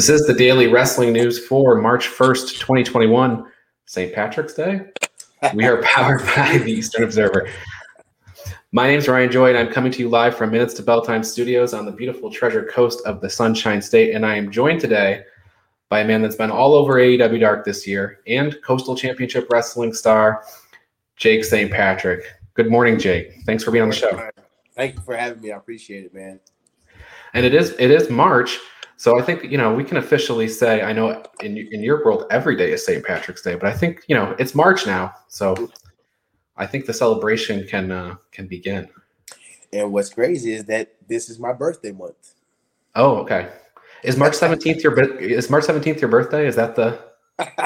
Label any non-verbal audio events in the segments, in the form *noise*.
This is the daily wrestling news for March 1st, 2021, St. Patrick's Day. We are *laughs* powered by the Eastern Observer. My name is Ryan Joy, and I'm coming to you live from Minutes to Bell Time Studios on the beautiful Treasure Coast of the Sunshine State. And I am joined today by a man that's been all over AEW Dark this year and Coastal Championship Wrestling star, Jake St. Patrick. Good morning, Jake. Thanks for being on the show. Thank you for having me. I appreciate it, man. And it is it is March. So I think you know we can officially say I know in in your world every day is St. Patrick's Day, but I think you know it's March now, so I think the celebration can uh, can begin. And what's crazy is that this is my birthday month. Oh, okay. Is March seventeenth your is March seventeenth your birthday? Is that the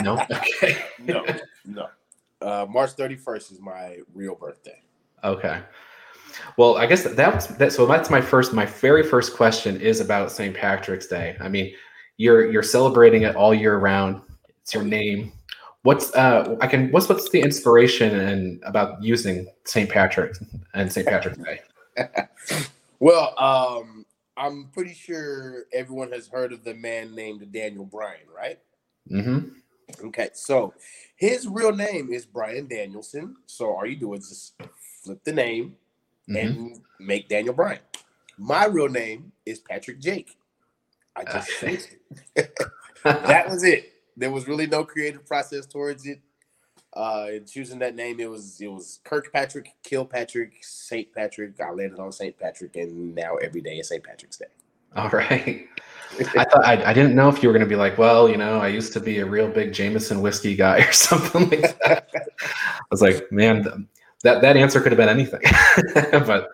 no? *laughs* Okay. no, no. Uh, March thirty first is my real birthday. Okay. Well, I guess that's that. So that's my first, my very first question is about St. Patrick's Day. I mean, you're you're celebrating it all year round. It's your name. What's uh? I can. What's what's the inspiration and about using St. Patrick and St. Patrick's Day? *laughs* well, um, I'm pretty sure everyone has heard of the man named Daniel Bryan, right? Mm-hmm. Okay, so his real name is Bryan Danielson. So all you do is just flip the name mm-hmm. and make Daniel Bryan. My real name is Patrick Jake. I just *laughs* it. *laughs* that was it. There was really no creative process towards it. Uh, in choosing that name, it was it was Kirkpatrick, Kilpatrick, Saint Patrick. I landed on Saint Patrick, and now every day is Saint Patrick's Day. All right. I thought I, I didn't know if you were going to be like, well, you know, I used to be a real big Jameson whiskey guy *laughs* or something like that. I was like, man, that that answer could have been anything. *laughs* but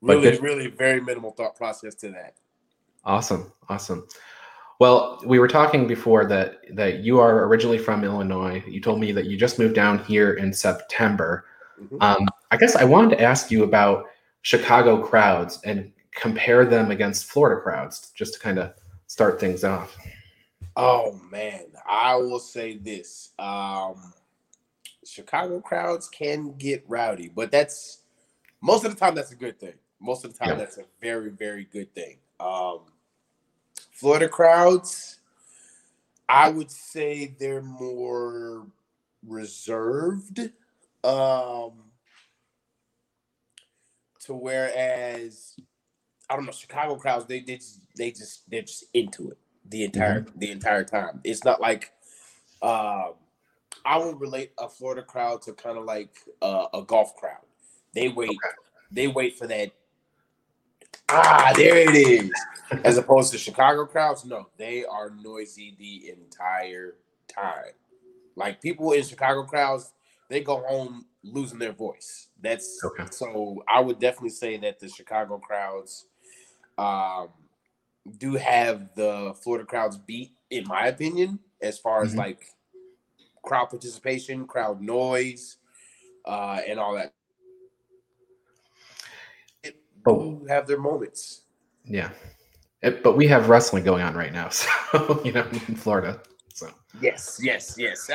really, but really very minimal thought process to that. Awesome, awesome. Well, we were talking before that that you are originally from Illinois. You told me that you just moved down here in September. Mm-hmm. Um, I guess I wanted to ask you about Chicago crowds and compare them against Florida crowds, just to kind of start things off. Oh man, I will say this. Um, Chicago crowds can get rowdy, but that's most of the time that's a good thing. Most of the time yeah. that's a very very good thing. Um, Florida crowds, I would say they're more reserved. Um, to whereas I don't know Chicago crowds they they just, they just they're just into it the entire mm-hmm. the entire time. It's not like um I would relate a Florida crowd to kind of like uh, a golf crowd. They wait, okay. they wait for that. Ah, there it is. As opposed to Chicago crowds, no, they are noisy the entire time. Like people in Chicago crowds, they go home losing their voice. That's okay. so. I would definitely say that the Chicago crowds um, do have the Florida crowds beat, in my opinion, as far as mm-hmm. like crowd participation, crowd noise, uh, and all that. It do have their moments. Yeah, it, but we have wrestling going on right now, *laughs* so you know, in Florida. So yes, yes, yes.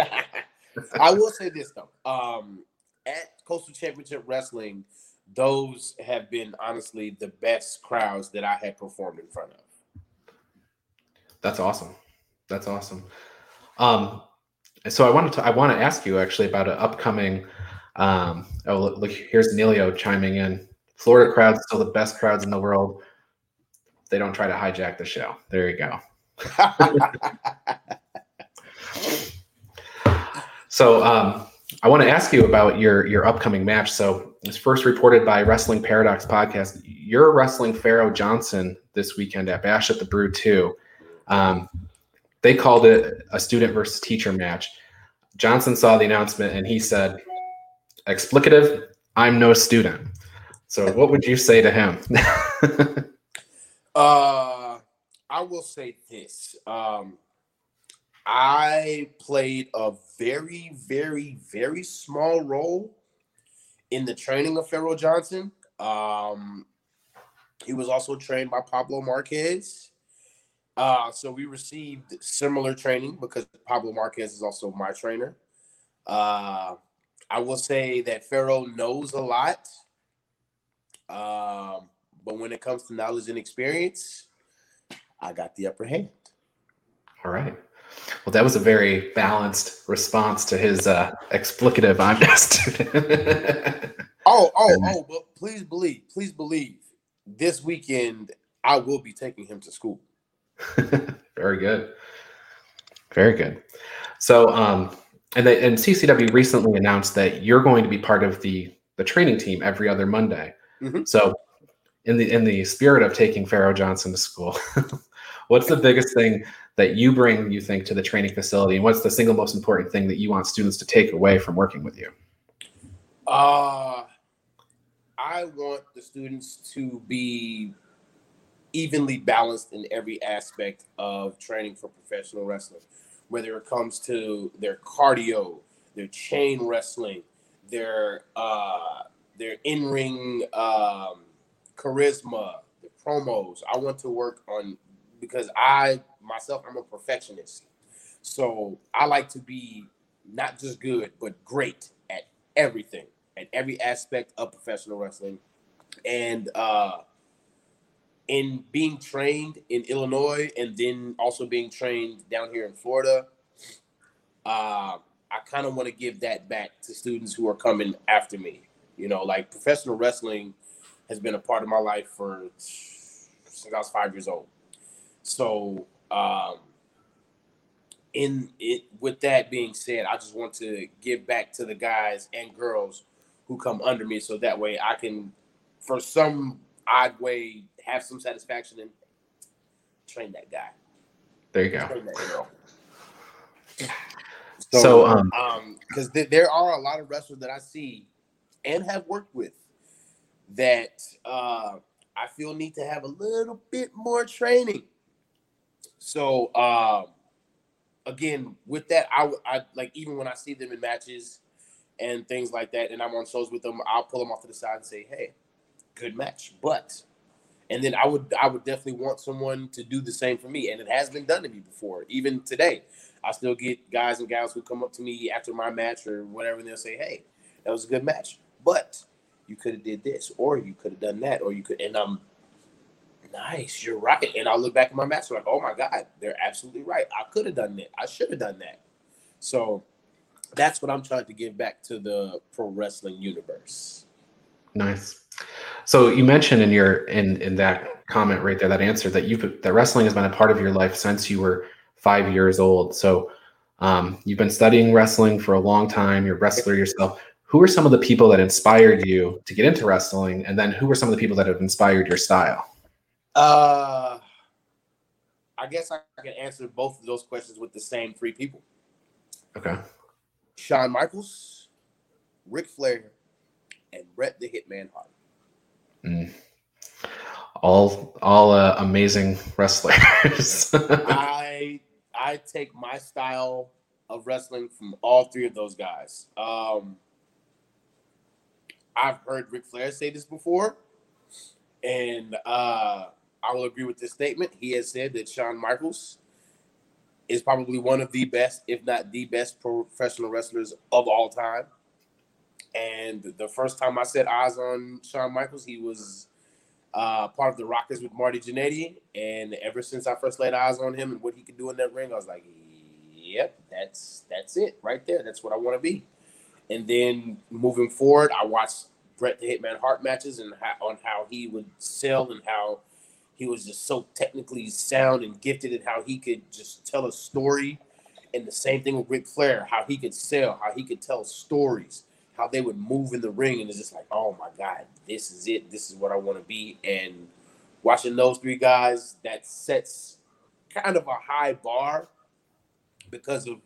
*laughs* I will say this though. Um, at Coastal Championship Wrestling, those have been honestly the best crowds that I had performed in front of. That's awesome. That's awesome. Um, so I wanted to I want to ask you actually about an upcoming. Um, oh, look, look, here's Neilio chiming in. Florida crowds still the best crowds in the world. They don't try to hijack the show. There you go. *laughs* so um, I want to ask you about your your upcoming match. So it's first reported by Wrestling Paradox podcast. You're wrestling Pharaoh Johnson this weekend at Bash at the Brew 2. Um, they called it a student versus teacher match. Johnson saw the announcement and he said, explicative, I'm no student. So what would you say to him? uh, I will say this. Um, I played a very, very, very small role in the training of Pharaoh Johnson. Um, he was also trained by Pablo Marquez. Uh, so we received similar training because Pablo Marquez is also my trainer. Uh, I will say that Pharaoh knows a lot, um, but when it comes to knowledge and experience, I got the upper hand. All right. Well, that was a very balanced response to his uh, explicative. I'm student. *laughs* oh, oh, oh! But please believe, please believe, this weekend I will be taking him to school. *laughs* very good. Very good. So, um, and they, and CCW recently announced that you're going to be part of the the training team every other Monday. Mm-hmm. So, in the in the spirit of taking Pharaoh Johnson to school, *laughs* what's the biggest thing that you bring, you think, to the training facility, and what's the single most important thing that you want students to take away from working with you? Uh, I want the students to be evenly balanced in every aspect of training for professional wrestling, whether it comes to their cardio, their chain wrestling, their uh, their in ring um, charisma, the promos. I want to work on because I myself I'm a perfectionist, so I like to be not just good but great at everything, at every aspect of professional wrestling, and uh, in being trained in Illinois and then also being trained down here in Florida, uh, I kind of want to give that back to students who are coming after me. You know, like professional wrestling has been a part of my life for since I was five years old. So, um, in it, with that being said, I just want to give back to the guys and girls who come under me, so that way I can, for some odd way, have some satisfaction and train that guy. There you go. So, so um, because um, th- there are a lot of wrestlers that I see and have worked with that uh, I feel need to have a little bit more training. So, um, again, with that, I, I like even when I see them in matches and things like that, and I'm on shows with them, I'll pull them off to the side and say, "Hey, good match," but and then I would I would definitely want someone to do the same for me, and it has been done to me before. Even today, I still get guys and gals who come up to me after my match or whatever, and they'll say, "Hey, that was a good match, but you could have did this, or you could have done that, or you could." And I'm nice, you're right. And I'll look back at my match like, "Oh my god, they're absolutely right. I could have done that. I should have done that." So that's what I'm trying to give back to the pro wrestling universe. Nice. So you mentioned in your in in that comment right there, that answer that you've that wrestling has been a part of your life since you were five years old. So um, you've been studying wrestling for a long time. You're a wrestler yourself. Who are some of the people that inspired you to get into wrestling, and then who are some of the people that have inspired your style? Uh, I guess I can answer both of those questions with the same three people. Okay. Shawn Michaels, Ric Flair, and Bret the Hitman Hart. Mm. All all uh, amazing wrestlers. *laughs* I I take my style of wrestling from all three of those guys. Um, I've heard Ric Flair say this before, and uh, I will agree with this statement. He has said that Shawn Michaels is probably one of the best, if not the best, professional wrestlers of all time. And the first time I set eyes on Shawn Michaels, he was uh, part of the Rockers with Marty Jannetty. And ever since I first laid eyes on him and what he could do in that ring, I was like, yep, that's that's it right there. That's what I want to be. And then moving forward, I watched Bret the Hitman Hart matches and how, on how he would sell and how he was just so technically sound and gifted and how he could just tell a story. And the same thing with Ric Flair, how he could sell, how he could tell stories how they would move in the ring, and it's just like, oh my god, this is it. This is what I want to be. And watching those three guys, that sets kind of a high bar because of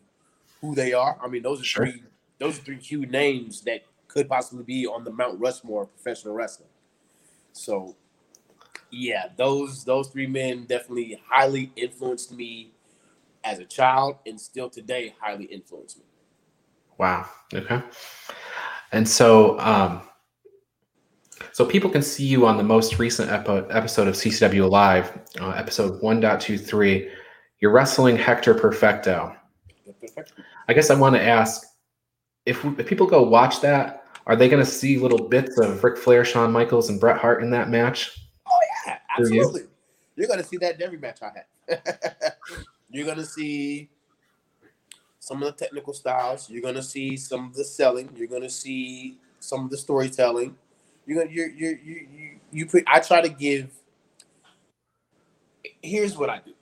who they are. I mean, those are sure. three those are three huge names that could possibly be on the Mount Rushmore of professional wrestling. So yeah, those those three men definitely highly influenced me as a child and still today highly influence me. Wow. Okay. And so, um, so people can see you on the most recent epi- episode of CCW Live, uh, episode 1.23. You're wrestling Hector Perfecto. I guess I want to ask, if, if people go watch that, are they going to see little bits of Ric Flair, Shawn Michaels, and Bret Hart in that match? Oh yeah, absolutely. You? are going to see that in every match I have. *laughs* you're going to see some of the technical styles. You're going to see some of the selling. You're going to see some of the storytelling. You're gonna you you you you you put. I try to give. Here's what I do.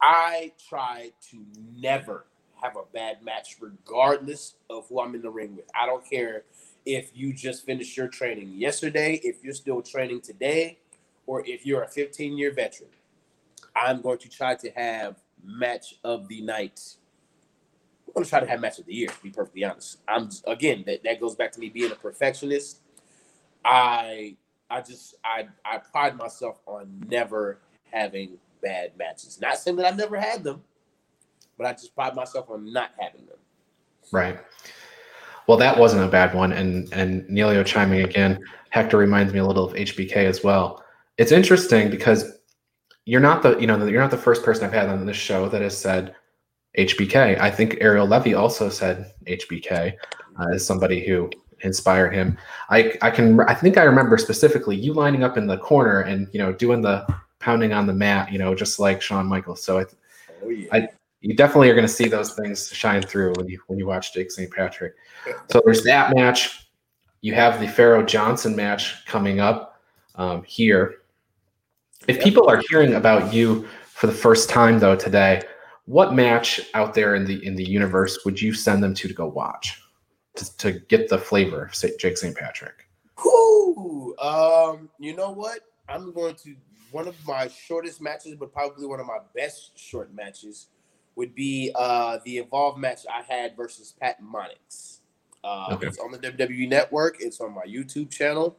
I try to never have a bad match, regardless of who I'm in the ring with. I don't care if you just finished your training yesterday, if you're still training today, or if you're a 15 year veteran. I'm going to try to have match of the night. I'm going to try to have match of the year, to be perfectly honest. I'm again that, that goes back to me being a perfectionist. I I just I I pride myself on never having bad matches. Not saying that I've never had them, but I just pride myself on not having them. Right. Well, that wasn't a bad one, and and Neilio chiming again. Hector reminds me a little of HBK as well. It's interesting because you're not the you know you're not the first person I've had on this show that has said HBK. I think Ariel Levy also said HBK uh, as somebody who inspired him. I I can I think I remember specifically you lining up in the corner and you know doing the pounding on the mat, you know, just like Shawn Michaels. So I, oh, yeah. I you definitely are going to see those things shine through when you when you watch Jake St. Patrick. So there's that match. You have the Pharaoh Johnson match coming up um, here. If people are hearing about you for the first time though today, what match out there in the in the universe would you send them to to go watch to, to get the flavor of Jake St. Patrick? Whoo, um, you know what? I'm going to one of my shortest matches, but probably one of my best short matches would be uh, the Evolve match I had versus Pat Monix. Uh, okay. It's on the WWE Network. It's on my YouTube channel.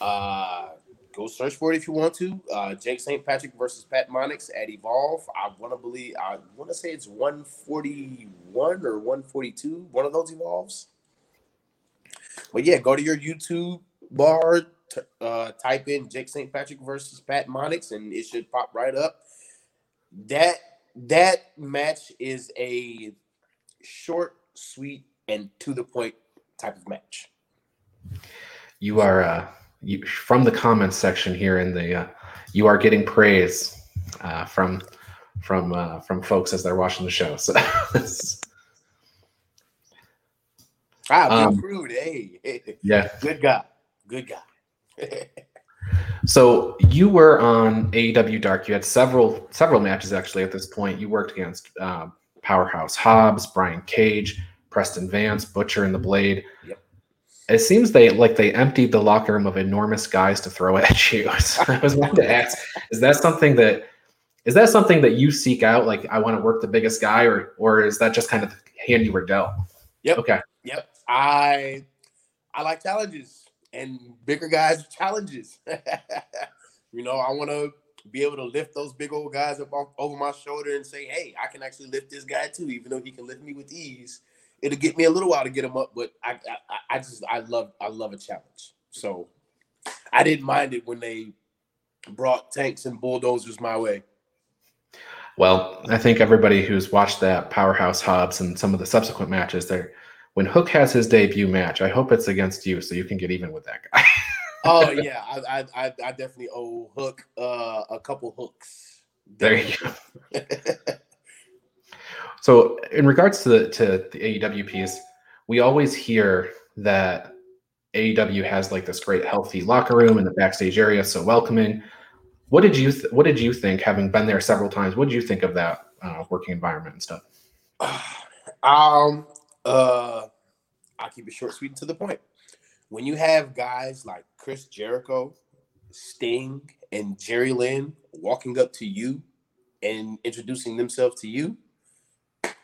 Uh, go search for it if you want to. Uh, Jake St. Patrick versus Pat Monix at Evolve. I want to believe. I want to say it's 141 or 142. One of those evolves. But yeah, go to your YouTube bar. T- uh, type in Jake St. Patrick versus Pat Monix, and it should pop right up. That that match is a short, sweet, and to the point type of match. You are uh, you, from the comments section here in the uh, you are getting praise uh, from from uh, from folks as they're watching the show. *laughs* So ah, um, rude. Hey, hey, yeah, good guy, good guy. *laughs* So you were on AEW Dark. You had several several matches actually at this point. You worked against uh, Powerhouse Hobbs, Brian Cage, Preston Vance, Butcher, and the Blade. Yep. It seems they like they emptied the locker room of enormous guys to throw *laughs* at you. So I was wanting to ask: Is that something that is that something that you seek out? Like, I want to work the biggest guy, or or is that just kind of the hand you were dealt? Yep. Okay. Yep. I I like challenges and bigger guys challenges. *laughs* you know, I want to be able to lift those big old guys up off, over my shoulder and say, "Hey, I can actually lift this guy too, even though he can lift me with ease." It'll get me a little while to get him up, but I, I, I just, I love, I love a challenge. So I didn't mind it when they brought tanks and bulldozers my way. Well, I think everybody who's watched that Powerhouse Hobbs and some of the subsequent matches, they're when Hook has his debut match, I hope it's against you so you can get even with that guy. *laughs* oh yeah, I, I I definitely owe Hook uh, a couple hooks. There you go. *laughs* so in regards to the to the AEW piece, we always hear that AEW has like this great healthy locker room and the backstage area so welcoming. What did you th- what did you think having been there several times? What did you think of that uh, working environment and stuff? *sighs* Um uh, I'll keep it short, sweet, and to the point. When you have guys like Chris Jericho, Sting, and Jerry Lynn walking up to you and introducing themselves to you,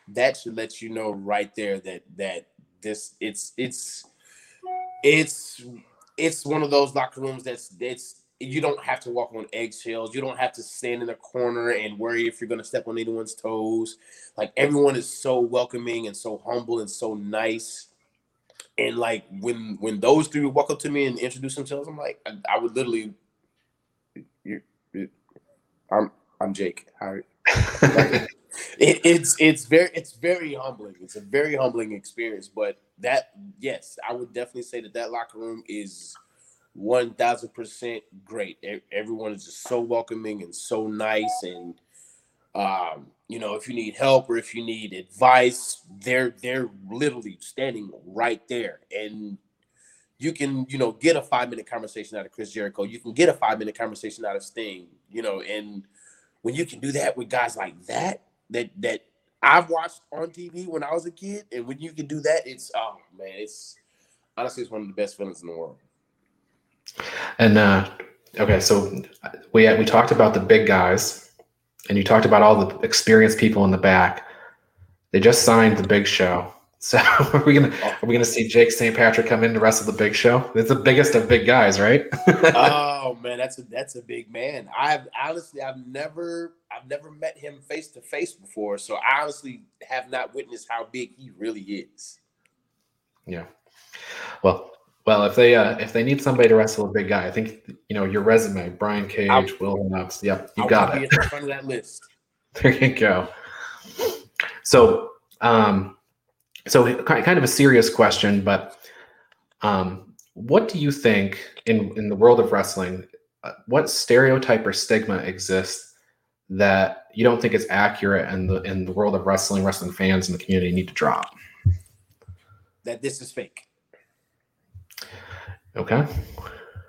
that should let you know right there that that this it's it's it's it's one of those locker rooms that's it's you don't have to walk on eggshells. You don't have to stand in a corner and worry if you're going to step on anyone's toes. Like everyone is so welcoming and so humble and so nice. And like when when those three walk up to me and introduce themselves, I'm like, I, I would literally, you, I'm I'm Jake. How, it, it's it's very it's very humbling. It's a very humbling experience. But that yes, I would definitely say that that locker room is one thousand percent great. Everyone is just so welcoming and so nice, and um, you know, if you need help or if you need advice, they're they're literally standing right there, and you can you know get a five minute conversation out of Chris Jericho. You can get a five minute conversation out of Sting. You know, and when you can do that with guys like that, that that I've watched on TV when I was a kid, and when you can do that, it's oh man, it's honestly it's one of the best feelings in the world. And uh, okay, so we we talked about the big guys, and you talked about all the experienced people in the back. They just signed the Big Show. *laughs* So are we gonna are we gonna see Jake St. Patrick come in to wrestle the Big Show? It's the biggest of big guys, right? *laughs* oh man, that's a that's a big man. I've honestly I've never I've never met him face to face before, so I honestly have not witnessed how big he really is. Yeah. Well, well, if they uh, if they need somebody to wrestle a big guy, I think you know your resume: Brian Cage, I'll, Will Knox. Yep, you I'll got it. Front of that list. *laughs* there you go. So, um, so kind of a serious question, but um, what do you think in in the world of wrestling? Uh, what stereotype or stigma exists that you don't think is accurate, and the in the world of wrestling, wrestling fans and the community need to drop? That this is fake. Okay.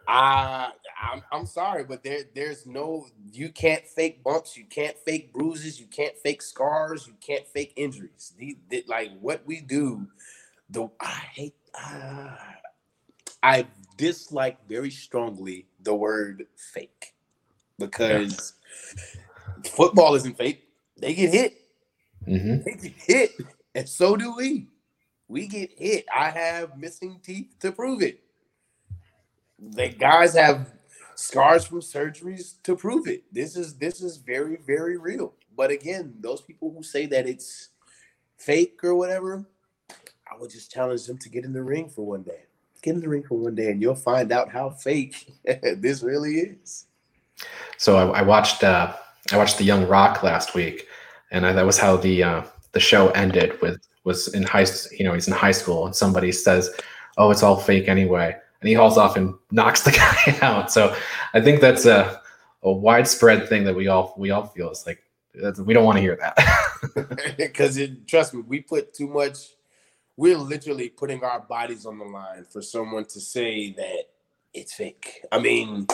Uh I'm, I'm sorry, but there there's no you can't fake bumps, you can't fake bruises, you can't fake scars, you can't fake injuries. The, the, like what we do, the I hate uh, I dislike very strongly the word fake because yeah. football isn't fake. They get hit. Mm-hmm. They get hit, and so do we. We get hit. I have missing teeth to prove it the guys have scars from surgeries to prove it. This is this is very very real. But again, those people who say that it's fake or whatever, I would just challenge them to get in the ring for one day. Get in the ring for one day, and you'll find out how fake *laughs* this really is. So I, I watched uh, I watched the Young Rock last week, and I, that was how the uh, the show ended. With was in high you know he's in high school, and somebody says, "Oh, it's all fake anyway." And he hauls off and *laughs* knocks the guy out. So I think that's a, a widespread thing that we all we all feel. It's like we don't want to hear that *laughs* *laughs* because trust me, we put too much. We're literally putting our bodies on the line for someone to say that it's fake. I mean,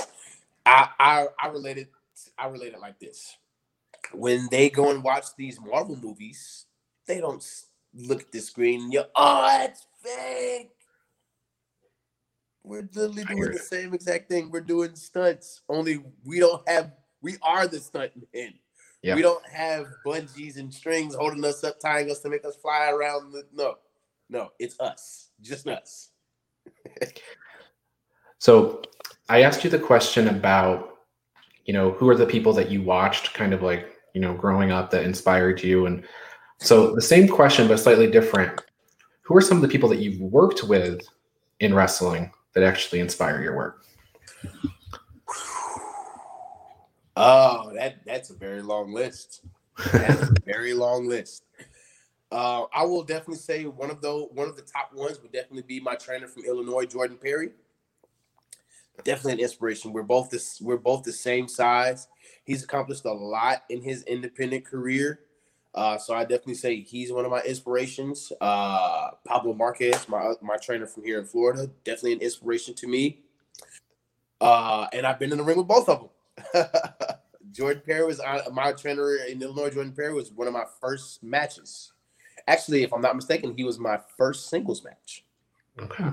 I I, I relate it. I relate it like this: when they go and watch these Marvel movies, they don't look at the screen and you oh, it's fake we're literally doing the same exact thing. We're doing stunts, only we don't have. We are the stunt men. Yep. We don't have bungees and strings holding us up, tying us to make us fly around. The, no, no, it's us, just us. *laughs* so, I asked you the question about, you know, who are the people that you watched, kind of like, you know, growing up that inspired you, and so the same question but slightly different. Who are some of the people that you've worked with in wrestling that actually inspire your work? Oh, that that's a very long list. That's a *laughs* very long list. Uh, I will definitely say one of those one of the top ones would definitely be my trainer from Illinois, Jordan Perry. Definitely an inspiration. We're both this we're both the same size. He's accomplished a lot in his independent career. Uh, so I definitely say he's one of my inspirations. Uh, Pablo Marquez, my my trainer from here in Florida, definitely an inspiration to me. Uh, and I've been in the ring with both of them. *laughs* Jordan Perry was uh, my trainer in Illinois. Jordan Perry was one of my first matches. Actually, if I'm not mistaken, he was my first singles match. Okay.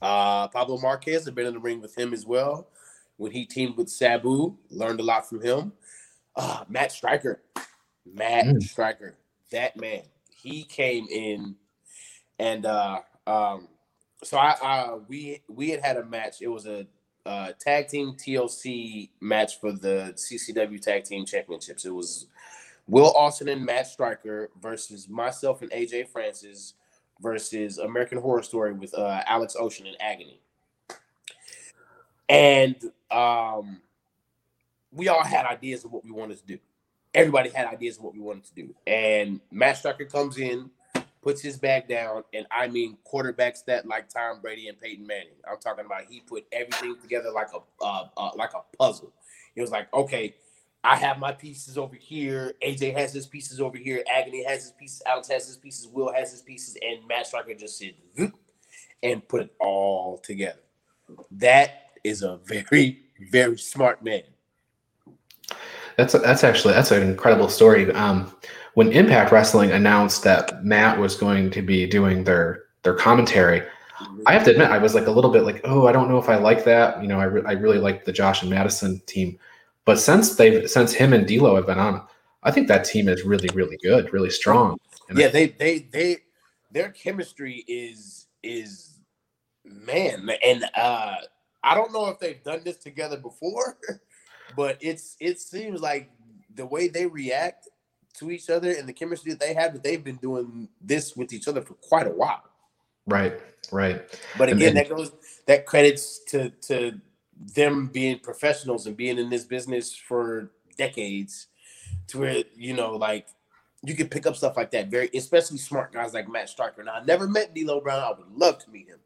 Uh, Pablo Marquez, I've been in the ring with him as well. When he teamed with Sabu, learned a lot from him. Uh, Matt Striker, Matt mm. Striker, that man, he came in, and uh, um, so I, I we we had had a match. It was a uh, tag team TLC match for the CCW Tag Team Championships. It was Will Austin and Matt Striker versus myself and AJ Francis versus American Horror Story with uh, Alex Ocean and Agony. And um, we all had ideas of what we wanted to do. Everybody had ideas of what we wanted to do. And Matt Striker comes in, puts his bag down, and I mean quarterbacks that like Tom Brady and Peyton Manning. I'm talking about he put everything together like a uh, uh, like a puzzle. It was like, okay, I have my pieces over here. AJ has his pieces over here. Agony has his pieces. Alex has his pieces. Will has his pieces, and Matt Striker just said and put it all together. That is a very very smart man. That's a, that's actually that's an incredible story. Um, when Impact Wrestling announced that Matt was going to be doing their their commentary, mm-hmm. I have to admit I was like a little bit like, oh, I don't know if I like that. You know, I, re- I really like the Josh and Madison team, but since they've since him and D'Lo have been on, I think that team is really really good, really strong. And yeah, I, they they they their chemistry is is man, and uh I don't know if they've done this together before, *laughs* but it's it seems like the way they react to each other and the chemistry that they have that they've been doing this with each other for quite a while. Right, right. But again, and, that goes that credits to to them being professionals and being in this business for decades to where you know like you can pick up stuff like that very especially smart guys like Matt Striker. Now I never met D'Lo Brown. I would love to meet him.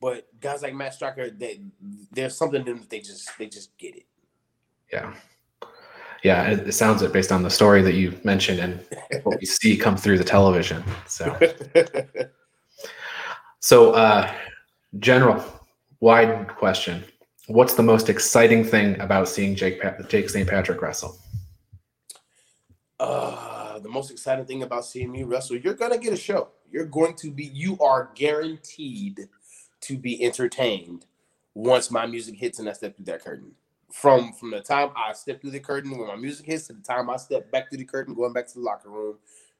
But guys like Matt Striker, they, there's something in them that they just they just get it. Yeah. Yeah, it, it sounds it based on the story that you mentioned and what we see come through the television. So, *laughs* so uh, general, wide question: What's the most exciting thing about seeing Jake Jake St. Patrick wrestle? Uh, the most exciting thing about seeing me wrestle, you're gonna get a show. You're going to be, you are guaranteed to be entertained once my music hits and I step through that curtain. From from the time I step through the curtain when my music hits to the time I step back through the curtain, going back to the locker room,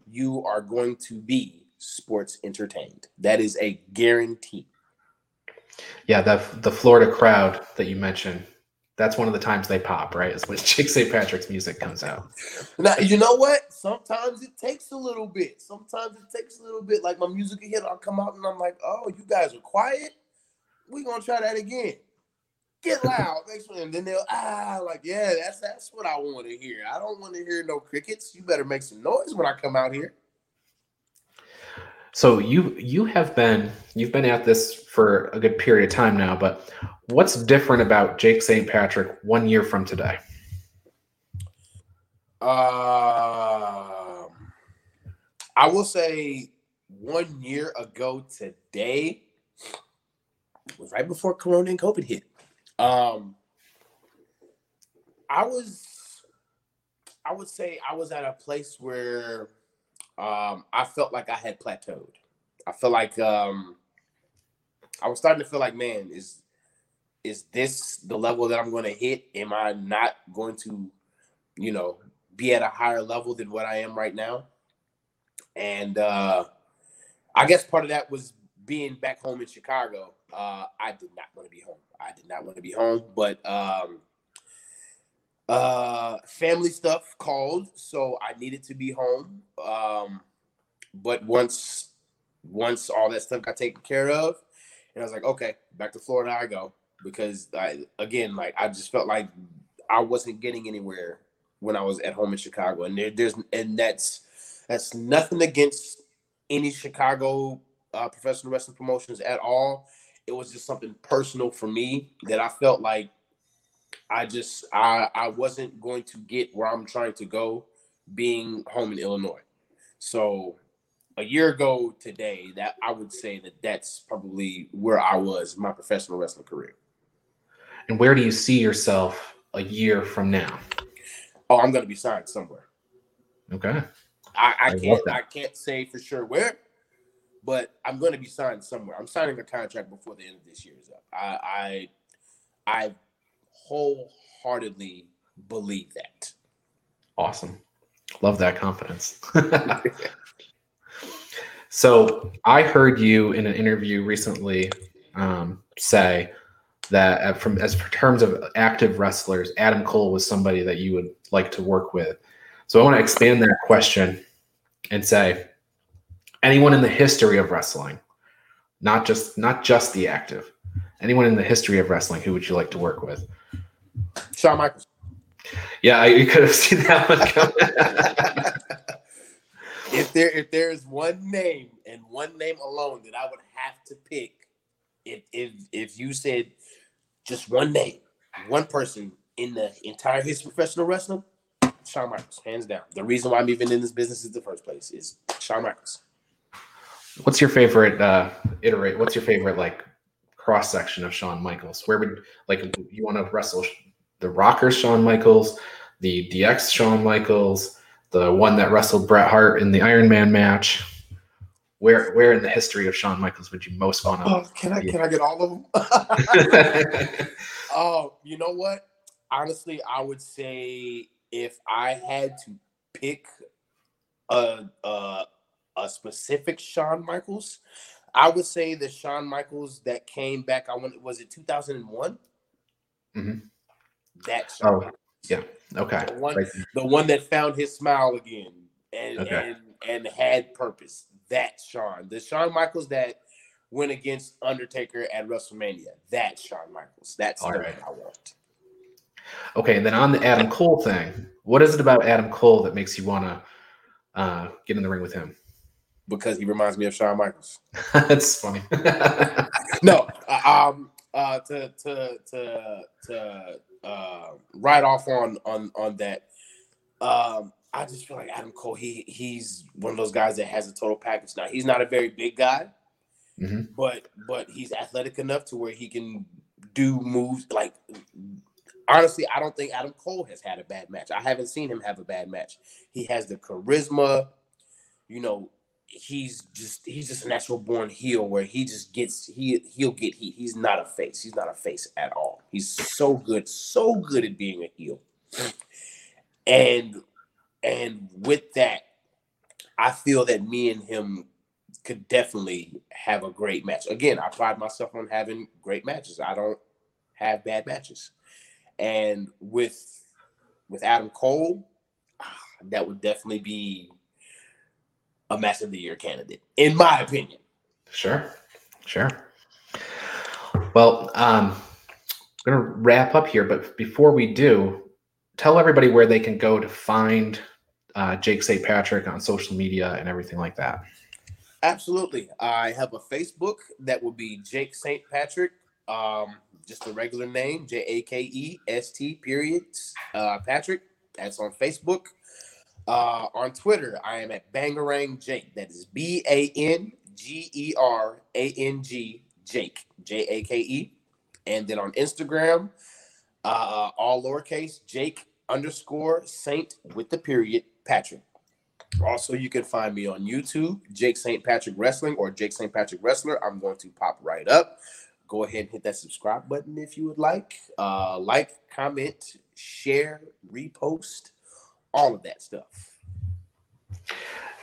you are going to be sports entertained. That is a guarantee. Yeah, the the Florida crowd that you mentioned, that's one of the times they pop, right? Is when *laughs* Chick St. Patrick's music comes out. Now you know what? Sometimes it takes a little bit. Sometimes it takes a little bit. Like my music hit, I'll come out and I'm like, oh, you guys are quiet. We're gonna try that again. Get loud. Next one. And then they'll ah, like, yeah, that's that's what I want to hear. I don't want to hear no crickets. You better make some noise when I come out here. So you you have been you've been at this for a good period of time now, but what's different about Jake St. Patrick one year from today? Um, I will say one year ago today was right before Corona and COVID hit. Um, I was, I would say, I was at a place where um, I felt like I had plateaued. I felt like um, I was starting to feel like, man, is is this the level that I'm going to hit? Am I not going to, you know, be at a higher level than what I am right now? And uh, I guess part of that was being back home in Chicago. Uh, I did not want to be home. I did not want to be home, but um, uh, family stuff called, so I needed to be home. Um, but once once all that stuff got taken care of, and I was like, okay, back to Florida I go because I again like I just felt like I wasn't getting anywhere when I was at home in Chicago, and there, there's and that's that's nothing against any Chicago uh, professional wrestling promotions at all. It was just something personal for me that I felt like I just I I wasn't going to get where I'm trying to go being home in Illinois. So a year ago today, that I would say that that's probably where I was my professional wrestling career. And where do you see yourself a year from now? Oh, I'm going to be signed somewhere. Okay. I, I, I can't I can't say for sure where, but I'm going to be signed somewhere. I'm signing a contract before the end of this year is up. I I I wholeheartedly believe that. Awesome. Love that confidence. *laughs* so I heard you in an interview recently um, say that uh, from as for terms of active wrestlers, Adam Cole was somebody that you would like to work with. So I want to expand that question and say anyone in the history of wrestling, not just not just the active, anyone in the history of wrestling, who would you like to work with? Shawn Michaels. Yeah, you could have seen that one coming. *laughs* if there if there is one name and one name alone that I would have to pick, if if if you said just one name, one person in the entire history of professional wrestling, Shawn Michaels, hands down. The reason why I'm even in this business in the first place is Shawn Michaels. What's your favorite uh iterate? What's your favorite like cross section of Shawn Michaels? Where would like you want to wrestle the Rockers Shawn Michaels, the DX Shawn Michaels, the one that wrestled Bret Hart in the Iron Man match? Where where in the history of Shawn Michaels would you most want to? Oh, can I can I get all of them? oh, *laughs* *laughs* you know what? Honestly, I would say if I had to pick a a, a specific Shawn Michaels, I would say the Shawn Michaels that came back. I want was it two thousand and one. Mm-hmm. That Shawn oh, Michaels. yeah, okay. The one, right. the one that found his smile again and okay. and and had purpose. That Shawn, the Shawn Michaels that went against Undertaker at WrestleMania. That Shawn Michaels. That's the right. I want. Okay, and then on the Adam Cole thing, what is it about Adam Cole that makes you want to uh, get in the ring with him? Because he reminds me of Shawn Michaels. *laughs* That's funny. *laughs* no, uh, um, uh, to to to to uh, right off on on on that. Um, I just feel like Adam Cole. He he's one of those guys that has a total package. Now he's not a very big guy, mm-hmm. but but he's athletic enough to where he can do moves like honestly, I don't think Adam Cole has had a bad match. I haven't seen him have a bad match. He has the charisma, you know, he's just he's just a natural born heel where he just gets he he'll get heat. He's not a face. He's not a face at all. He's so good, so good at being a heel. And and with that, I feel that me and him could definitely have a great match. Again, I pride myself on having great matches. I don't have bad matches. And with with Adam Cole, ah, that would definitely be a match of the year candidate, in my opinion. Sure, sure. Well, um, I'm gonna wrap up here, but before we do, tell everybody where they can go to find uh, Jake St. Patrick on social media and everything like that. Absolutely. I have a Facebook that will be Jake St. Patrick. Um, just a regular name, J A K E S T period uh, Patrick. That's on Facebook. Uh, on Twitter, I am at Bangarang Jake. That is B A N G E R A N G Jake, J A K E. And then on Instagram, uh, all lowercase, Jake underscore Saint with the period Patrick. Also, you can find me on YouTube, Jake St. Patrick Wrestling or Jake St. Patrick Wrestler. I'm going to pop right up go ahead and hit that subscribe button if you would like. Uh, like, comment, share, repost, all of that stuff.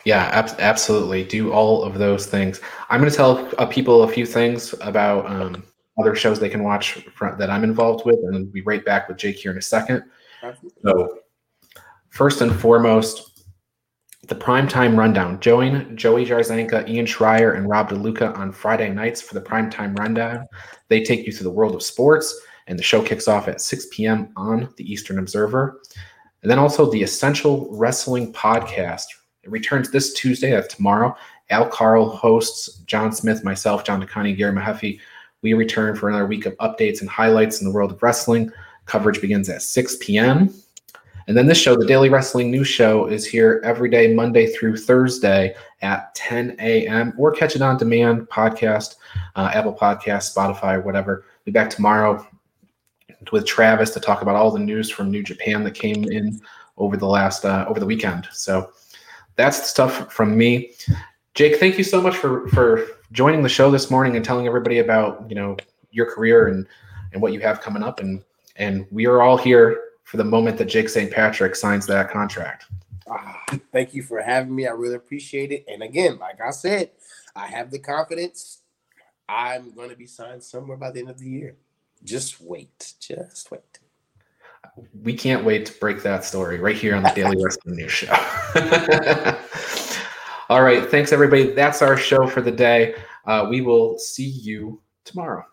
Yeah, ab- absolutely. Do all of those things. I'm going to tell uh, people a few things about um, other shows they can watch that I'm involved with, and we'll be right back with Jake here in a second. So, first and foremost, the primetime rundown. Join Joey Jarzanka, Ian Schreier, and Rob DeLuca on Friday nights for the primetime rundown. They take you through the world of sports, and the show kicks off at 6 p.m. on the Eastern Observer. And then also the Essential Wrestling Podcast. It returns this Tuesday, that's tomorrow. Al Carl hosts John Smith, myself, John DeConnie, Gary Mahaffey. We return for another week of updates and highlights in the world of wrestling. Coverage begins at 6 p.m. And then this show, the Daily Wrestling News Show, is here every day, Monday through Thursday at 10 a.m. or catch it on demand podcast, uh, Apple Podcast, Spotify, whatever. Be back tomorrow with Travis to talk about all the news from New Japan that came in over the last uh, over the weekend. So that's the stuff from me. Jake, thank you so much for for joining the show this morning and telling everybody about you know your career and and what you have coming up and and we are all here for the moment that Jake St. Patrick signs that contract. Ah, thank you for having me. I really appreciate it. And again, like I said, I have the confidence. I'm going to be signed somewhere by the end of the year. Just wait. Just wait. We can't wait to break that story right here on the Daily Wrestling *laughs* News Show. *laughs* All right. Thanks, everybody. That's our show for the day. Uh, we will see you tomorrow.